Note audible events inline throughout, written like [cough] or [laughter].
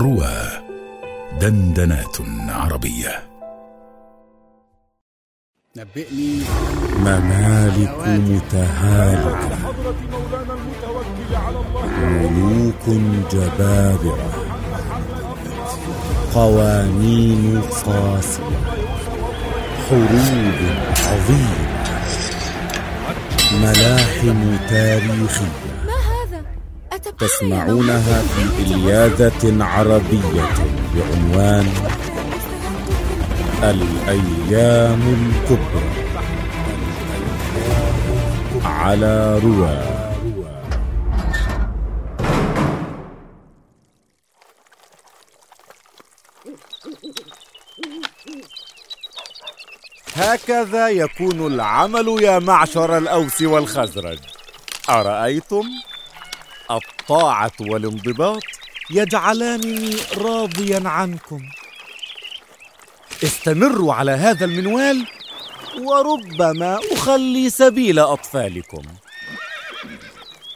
روى دندنات عربية. نبئني ممالك متهالكة ملوك جبابرة قوانين قاسية حروب عظيمة. ملاحم؟ أتبقى تسمعونها في إلياذة عربية بعنوان الأيام الكبرى. على رواه هكذا يكون العمل يا معشر الأوس والخزرج. أرأيتم؟ الطاعة والانضباط يجعلانني راضيا عنكم استمروا على هذا المنوال وربما أخلي سبيل أطفالكم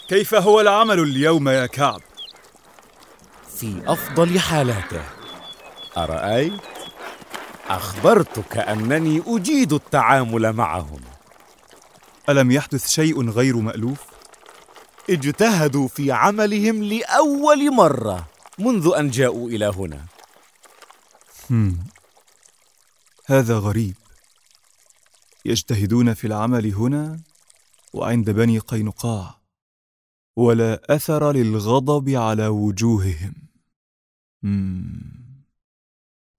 كيف هو العمل اليوم يا كعب؟ في أفضل حالاته أرأيت؟ أخبرتك أنني أجيد التعامل معهم ألم يحدث شيء غير مألوف؟ اجتهدوا في عملهم لأول مرة منذ أن جاءوا إلى هنا. هم. هذا غريب. يجتهدون في العمل هنا وعند بني قينقاع ولا أثر للغضب على وجوههم. هم.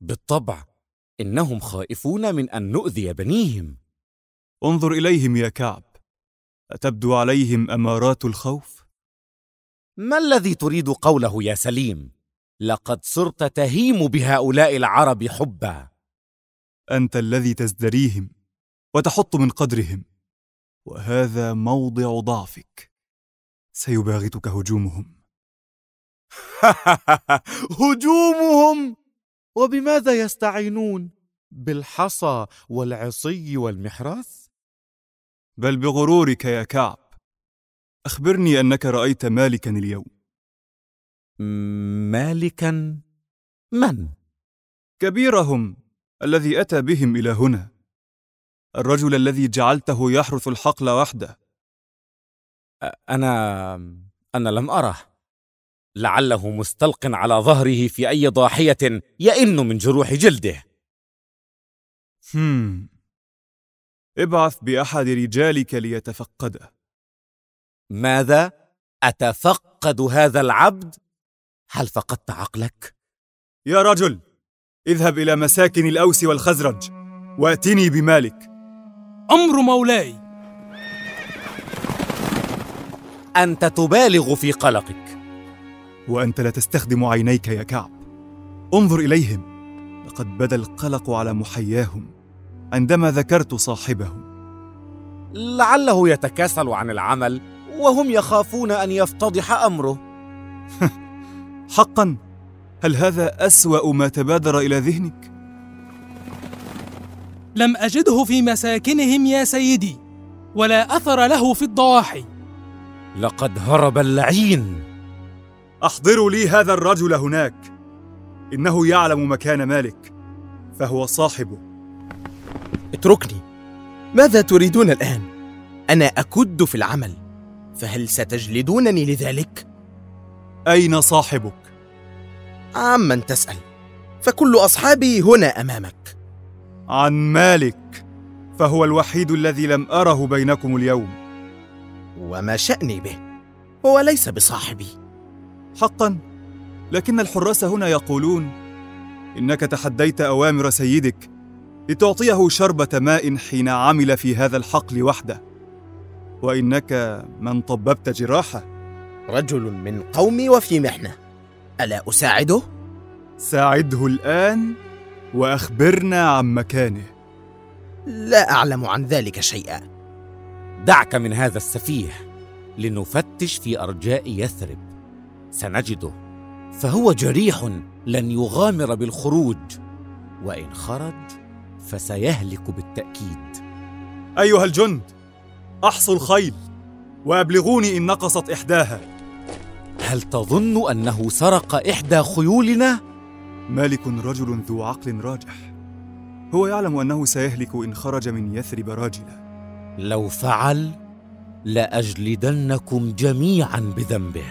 بالطبع إنهم خائفون من أن نؤذي بنيهم. انظر إليهم يا كعب. أتبدو عليهم أمارات الخوف؟ ما الذي تريد قوله يا سليم؟ لقد صرت تهيم بهؤلاء العرب حبا. أنت الذي تزدريهم وتحط من قدرهم وهذا موضع ضعفك. سيباغتك هجومهم. [laughs] هجومهم! وبماذا يستعينون؟ بالحصى والعصي والمحراث؟ بل بغرورك يا كعب. أخبرني أنك رأيت مالكا اليوم. مالكا؟ من؟ كبيرهم الذي أتى بهم إلى هنا. الرجل الذي جعلته يحرث الحقل وحده. أنا أنا لم أره. لعله مستلق على ظهره في أي ضاحية يئن من جروح جلده. هم. ابعث بأحد رجالك ليتفقده ماذا؟ أتفقد هذا العبد؟ هل فقدت عقلك؟ يا رجل اذهب إلى مساكن الأوس والخزرج وأتني بمالك أمر مولاي أنت تبالغ في قلقك وأنت لا تستخدم عينيك يا كعب انظر إليهم لقد بدا القلق على محياهم عندما ذكرت صاحبهم لعله يتكاسل عن العمل وهم يخافون أن يفتضح أمره. [laughs] حقا. هل هذا أسوأ ما تبادر إلى ذهنك؟ لم أجده في مساكنهم يا سيدي ولا أثر له في الضواحي. لقد هرب اللعين. أحضروا لي هذا الرجل هناك. إنه يعلم مكان مالك فهو صاحبه. اتركني. ماذا تريدون الآن؟ أنا أكد في العمل. فهل ستجلدونني لذلك؟ أين صاحبك؟ عمن تسأل. فكل أصحابي هنا أمامك. عن مالك. فهو الوحيد الذي لم أره بينكم اليوم. وما شأني به؟ هو ليس بصاحبي. حقا. لكن الحراس هنا يقولون إنك تحديت أوامر سيدك. لتعطيه شربة ماء حين عمل في هذا الحقل وحده. وإنك من طببت جراحه. رجل من قومي وفي محنة. ألا أساعده؟ ساعده الآن وأخبرنا عن مكانه. لا أعلم عن ذلك شيئا. دعك من هذا السفيه لنفتش في أرجاء يثرب. سنجده. فهو جريح لن يغامر بالخروج. وإن خرج فسيهلك بالتأكيد. أيها الجند أحصوا الخيل وأبلغوني إن نقصت إحداها. هل تظن أنه سرق إحدى خيولنا؟ مالك رجل ذو عقل راجح. هو يعلم أنه سيهلك إن خرج من يثرب راجلا. لو فعل لأجلدنكم جميعا بذنبه.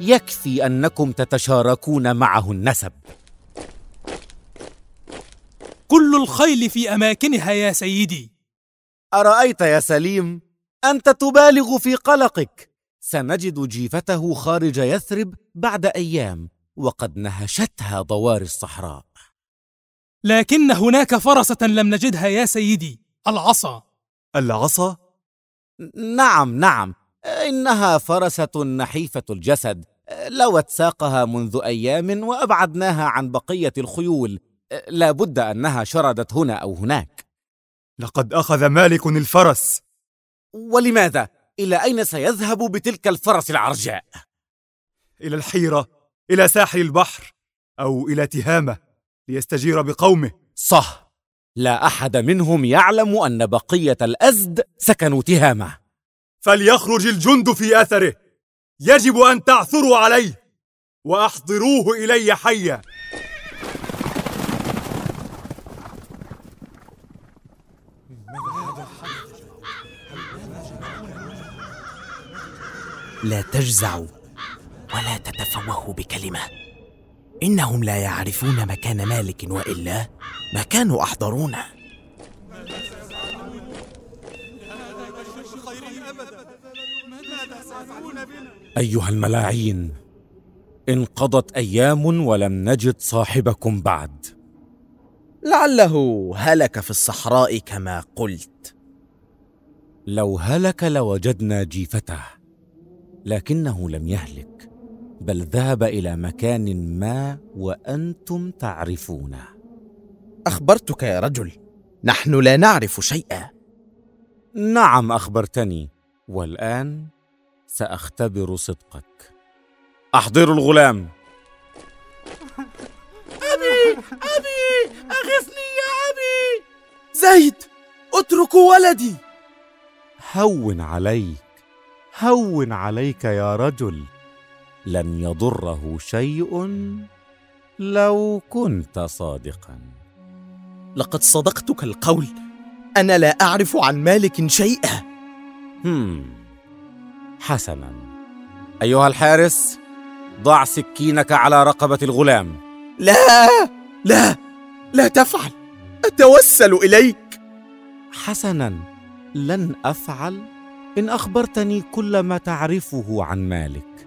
يكفي أنكم تتشاركون معه النسب. كل الخيل في أماكنها يا سيدي. أرأيت يا سليم أنت تبالغ في قلقك؟ سنجد جيفته خارج يثرب بعد أيام وقد نهشتها ضوار الصحراء. لكن هناك فرسة لم نجدها يا سيدي العصا. العصا؟ نعم نعم. إنها فرسة نحيفة الجسد لوت ساقها منذ أيام وأبعدناها عن بقية الخيول. لا بد أنها شردت هنا أو هناك. لقد أخذ مالك الفرس. ولماذا؟ إلى أين سيذهب بتلك الفرس العرجاء؟ إلى الحيرة إلى ساحل البحر أو إلى تهامة ليستجير بقومه. صح. لا أحد منهم يعلم أن بقية الأزد سكنوا تهامة. فليخرج الجند في أثره. يجب أن تعثروا عليه وأحضروه إلي حيا. لا تجزعوا ولا تتفوهوا بكلمة. إنهم لا يعرفون مكان مالك وإلا ما كانوا أحضرونا أيها الملاعين انقضت أيام ولم نجد صاحبكم بعد. لعله هلك في الصحراء كما قلت. لو هلك لوجدنا جيفته. لكنه لم يهلك بل ذهب إلى مكان ما وأنتم تعرفونه. أخبرتك يا رجل نحن لا نعرف شيئا. نعم أخبرتني والآن سأختبر صدقك. احضروا الغلام. زيد اتركوا ولدي. هون عليك. هون عليك يا رجل. لن يضره شيء لو كنت صادقا. لقد صدقتك القول. أنا لا أعرف عن مالك شيئا. هم. حسنا. أيها الحارس ضع سكينك على رقبة الغلام. لا لا لا تفعل. أتوسل إليك. حسنا. لن أفعل. إن أخبرتني كل ما تعرفه عن مالك.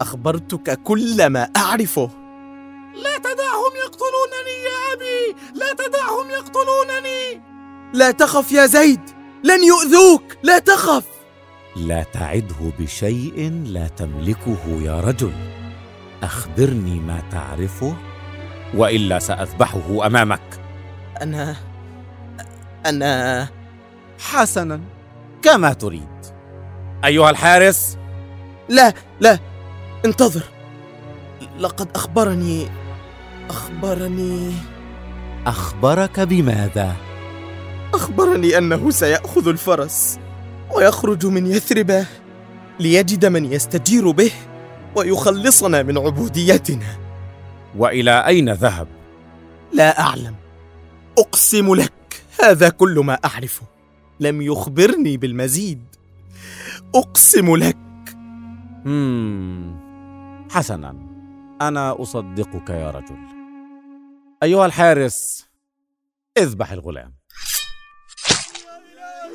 أخبرتك كل ما أعرفه. لا تدعهم يقتلونني يا أبي. لا تدعهم يقتلونني. لا تخف يا زيد. لن يؤذوك. لا تخف. لا تعده بشيء لا تملكه يا رجل. أخبرني ما تعرفه وإلا سأذبحه أمامك. أنا أنا حسنا. كما تريد. أيها الحارس. لا لا انتظر. لقد أخبرني أخبرني. أخبرك بماذا؟ أخبرني أنه سيأخذ الفرس ويخرج من يثرب ليجد من يستجير به ويخلصنا من عبوديتنا. وإلى أين ذهب؟ لا أعلم. أقسم لك هذا كل ما أعرفه. لم يخبرني بالمزيد. أقسم لك. حسنا أنا أصدقك يا رجل. أيها الحارس اذبح الغلام.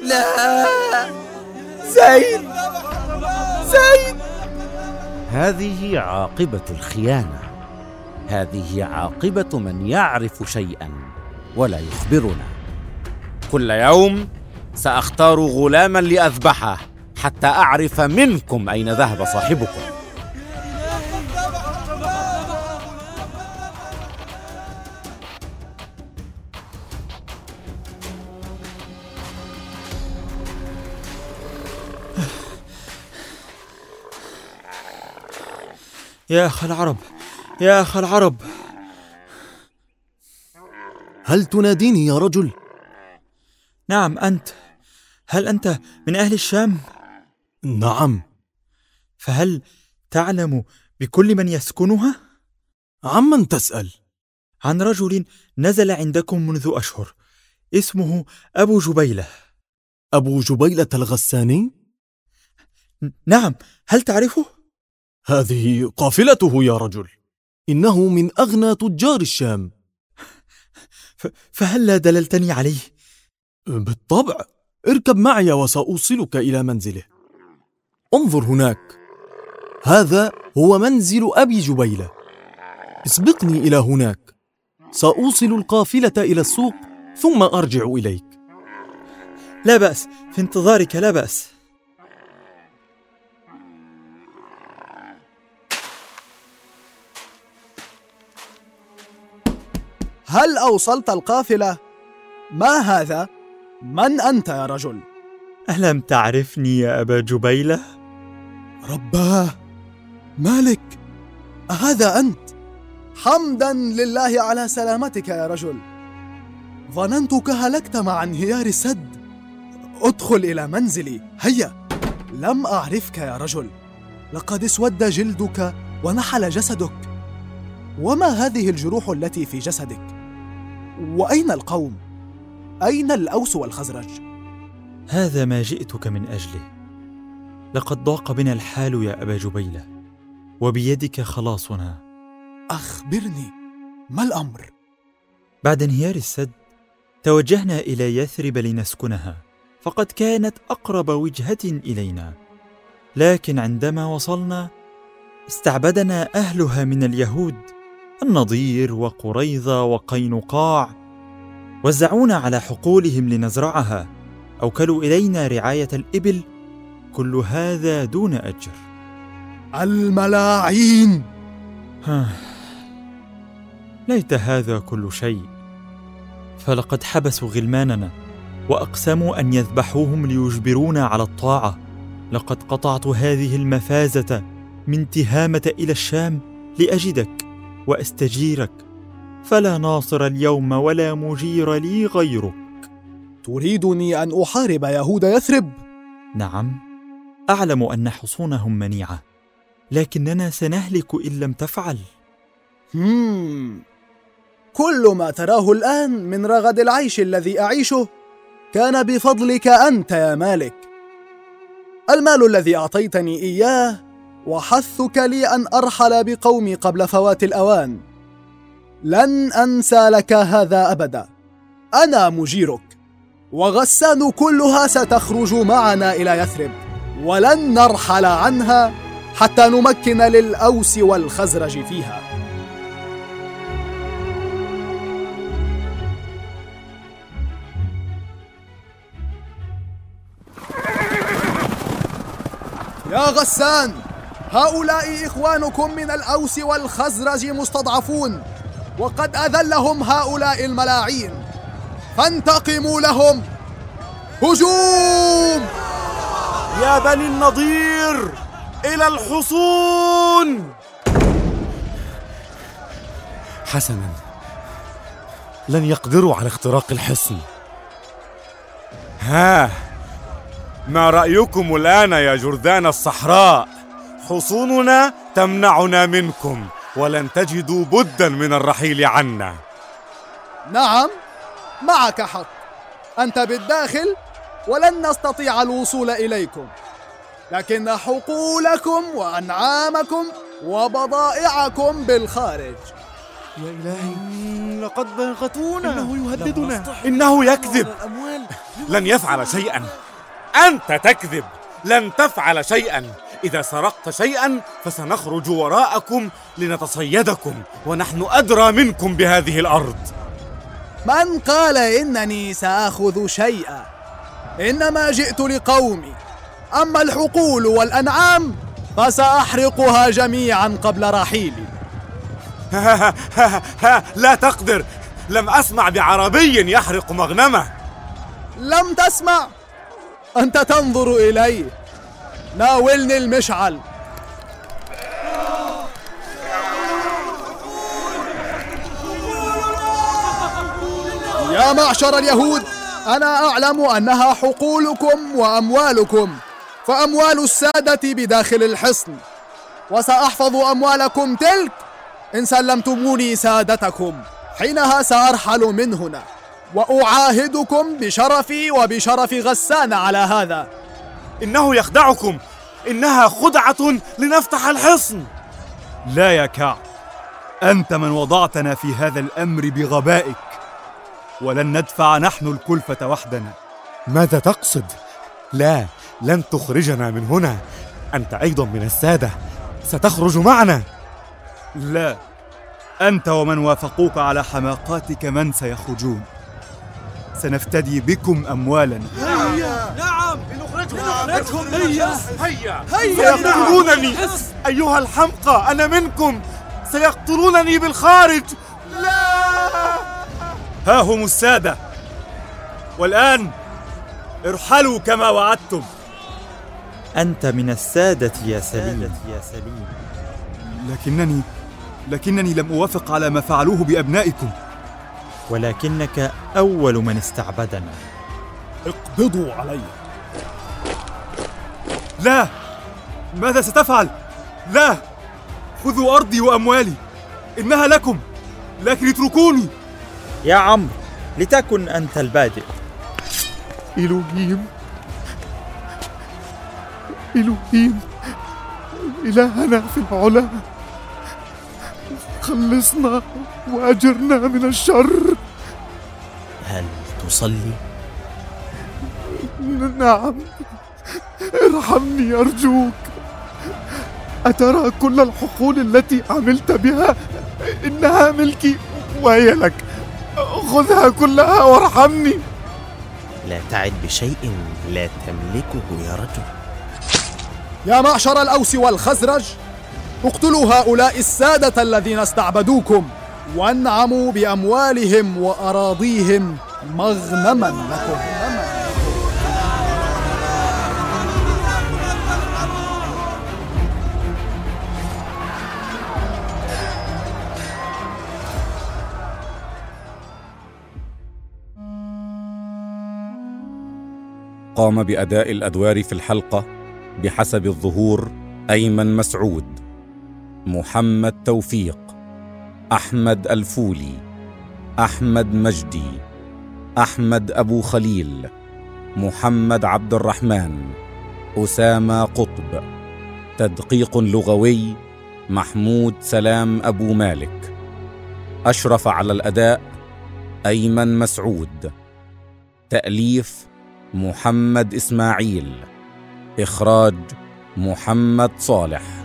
لا. زيد زيد هذه عاقبة الخيانة. هذه عاقبة من يعرف شيئا ولا يخبرنا. كل يوم سأختار غلاما لأذبحه. حتى أعرف منكم أين ذهب صاحبكم. يا أخ العرب يا أخ العرب. هل تناديني يا رجل؟ نعم أنت. هل أنت من أهل الشام؟ نعم فهل تعلم بكل من يسكنها؟ عمن تسأل؟ عن رجل نزل عندكم منذ أشهر اسمه أبو جبيلة أبو جبيلة الغساني؟ نعم هل تعرفه؟ هذه قافلته يا رجل إنه من أغنى تجار الشام فهل لا دللتني عليه؟ بالطبع اركب معي وسأوصلك إلى منزله انظر هناك هذا هو منزل أبي جبيلة اسبقني إلى هناك سأوصل القافلة إلى السوق ثم أرجع إليك لا بأس في انتظارك لا بأس هل أوصلت القافلة؟ ما هذا؟ من أنت يا رجل؟ ألم تعرفني يا أبا جبيلة؟ رباه مالك أهذا أنت؟ حمدا لله على سلامتك يا رجل. ظننتك هلكت مع انهيار السد ادخل إلى منزلي. هيا. لم أعرفك يا رجل. لقد اسود جلدك ونحل جسدك. وما هذه الجروح التي في جسدك؟ وأين القوم؟ أين الأوس والخزرج؟ هذا ما جئتك من أجله. لقد ضاق بنا الحال يا أبا جبيله وبيدك خلاصنا. أخبرني ما الأمر؟ بعد انهيار السد توجهنا إلى يثرب لنسكنها فقد كانت أقرب وجهة إلينا. لكن عندما وصلنا استعبدنا أهلها من اليهود النضير وقريظة وقينقاع وزعونا على حقولهم لنزرعها أوكلوا إلينا رعاية الإبل كل هذا دون أجر. الملاعين! ليت هذا كل شيء. فلقد حبسوا غلماننا وأقسموا أن يذبحوهم ليجبرونا على الطاعة. لقد قطعت هذه المفازة من تهامة إلى الشام لأجدك وأستجيرك. فلا ناصر اليوم ولا مجير لي غيرك. تريدني أن أحارب يهود يثرب؟ نعم. أعلم أن حصونهم منيعة لكننا سنهلك إن لم تفعل. هم. كل ما تراه الآن من رغد العيش الذي أعيشه كان بفضلك أنت يا مالك. المال الذي أعطيتني إياه وحثك لي أن أرحل بقومي قبل فوات الأوان. لن أنسى لك هذا أبدا. أنا مجيرك وغسان كلها ستخرج معنا إلى يثرب. ولن نرحل عنها حتى نمكن للأوس والخزرج فيها. يا غسان هؤلاء إخوانكم من الأوس والخزرج مستضعفون وقد أذلهم هؤلاء الملاعين. فانتقموا لهم. هجوم! يا بني النضير إلى الحصون. حسنا لن يقدروا على اختراق الحصن. ها ما رأيكم الآن يا جرذان الصحراء؟ حصوننا تمنعنا منكم ولن تجدوا بدا من الرحيل عنا. نعم معك حق. أنت بالداخل ولن نستطيع الوصول إليكم. لكن حقولكم وأنعامكم وبضائعكم بالخارج. يا إلهي لقد ضاغطونا إنه يهددنا. إنه يكذب. لن يفعل شيئا. أنت تكذب. لن تفعل شيئا. إذا سرقت شيئا فسنخرج وراءكم لنتصيدكم ونحن أدرى منكم بهذه الأرض. من قال إنني سآخذ شيئا؟ إنما جئت لقومي. أما الحقول والأنعام فسأحرقها جميعا قبل رحيلي. [laughs] لا تقدر. لم أسمع بعربي يحرق مغنمه. لم تسمع. أنت تنظر إلي. ناولني المشعل. يا معشر اليهود أنا أعلم أنها حقولكم وأموالكم فأموال السادة بداخل الحصن. وسأحفظ أموالكم تلك إن سلمتموني سادتكم حينها سأرحل من هنا. وأعاهدكم بشرفي وبشرف غسان على هذا. إنه يخدعكم. إنها خدعة لنفتح الحصن. لا يا كعب أنت من وضعتنا في هذا الأمر بغبائك. ولن ندفع نحن الكلفة وحدنا. ماذا تقصد؟ لا لن تخرجنا من هنا. أنت أيضا من السادة. ستخرج معنا. لا أنت ومن وافقوك على حماقاتك من سيخرجون. سنفتدي بكم أموالنا هيا! نعم! لنخرجهم! هيا! هيا! هيا! سيقتلونني. أيها الحمقى أنا منكم. سيقتلونني بالخارج. ها هم السادة. والآن ارحلوا كما وعدتم. أنت من السادة يا سليم يا سليم لكنني لكنني لم أوافق على ما فعلوه بأبنائكم. ولكنك أول من استعبدنا. اقبضوا علي. لا! ماذا ستفعل؟ لا! خذوا أرضي وأموالي. إنها لكم لكن اتركوني. يا عمرو لتكن أنت البادئ. إلهيم إلهيم إلهنا في العلا. خلصنا وأجرنا من الشر. هل تصلي؟ نعم ارحمني أرجوك. أترى كل الحقول التي عملت بها؟ إنها ملكي وهي لك. خذها كلها وارحمني. لا تعد بشيء لا تملكه يا رجل. يا معشر الأوس والخزرج اقتلوا هؤلاء السادة الذين استعبدوكم وانعموا بأموالهم وأراضيهم مغنما لكم. قام بأداء الأدوار في الحلقة بحسب الظهور أيمن مسعود محمد توفيق أحمد الفولي أحمد مجدي أحمد أبو خليل محمد عبد الرحمن أسامة قطب. تدقيق لغوي محمود سلام أبو مالك. أشرف على الأداء أيمن مسعود. تأليف محمد إسماعيل. إخراج محمد صالح.